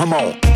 Come on.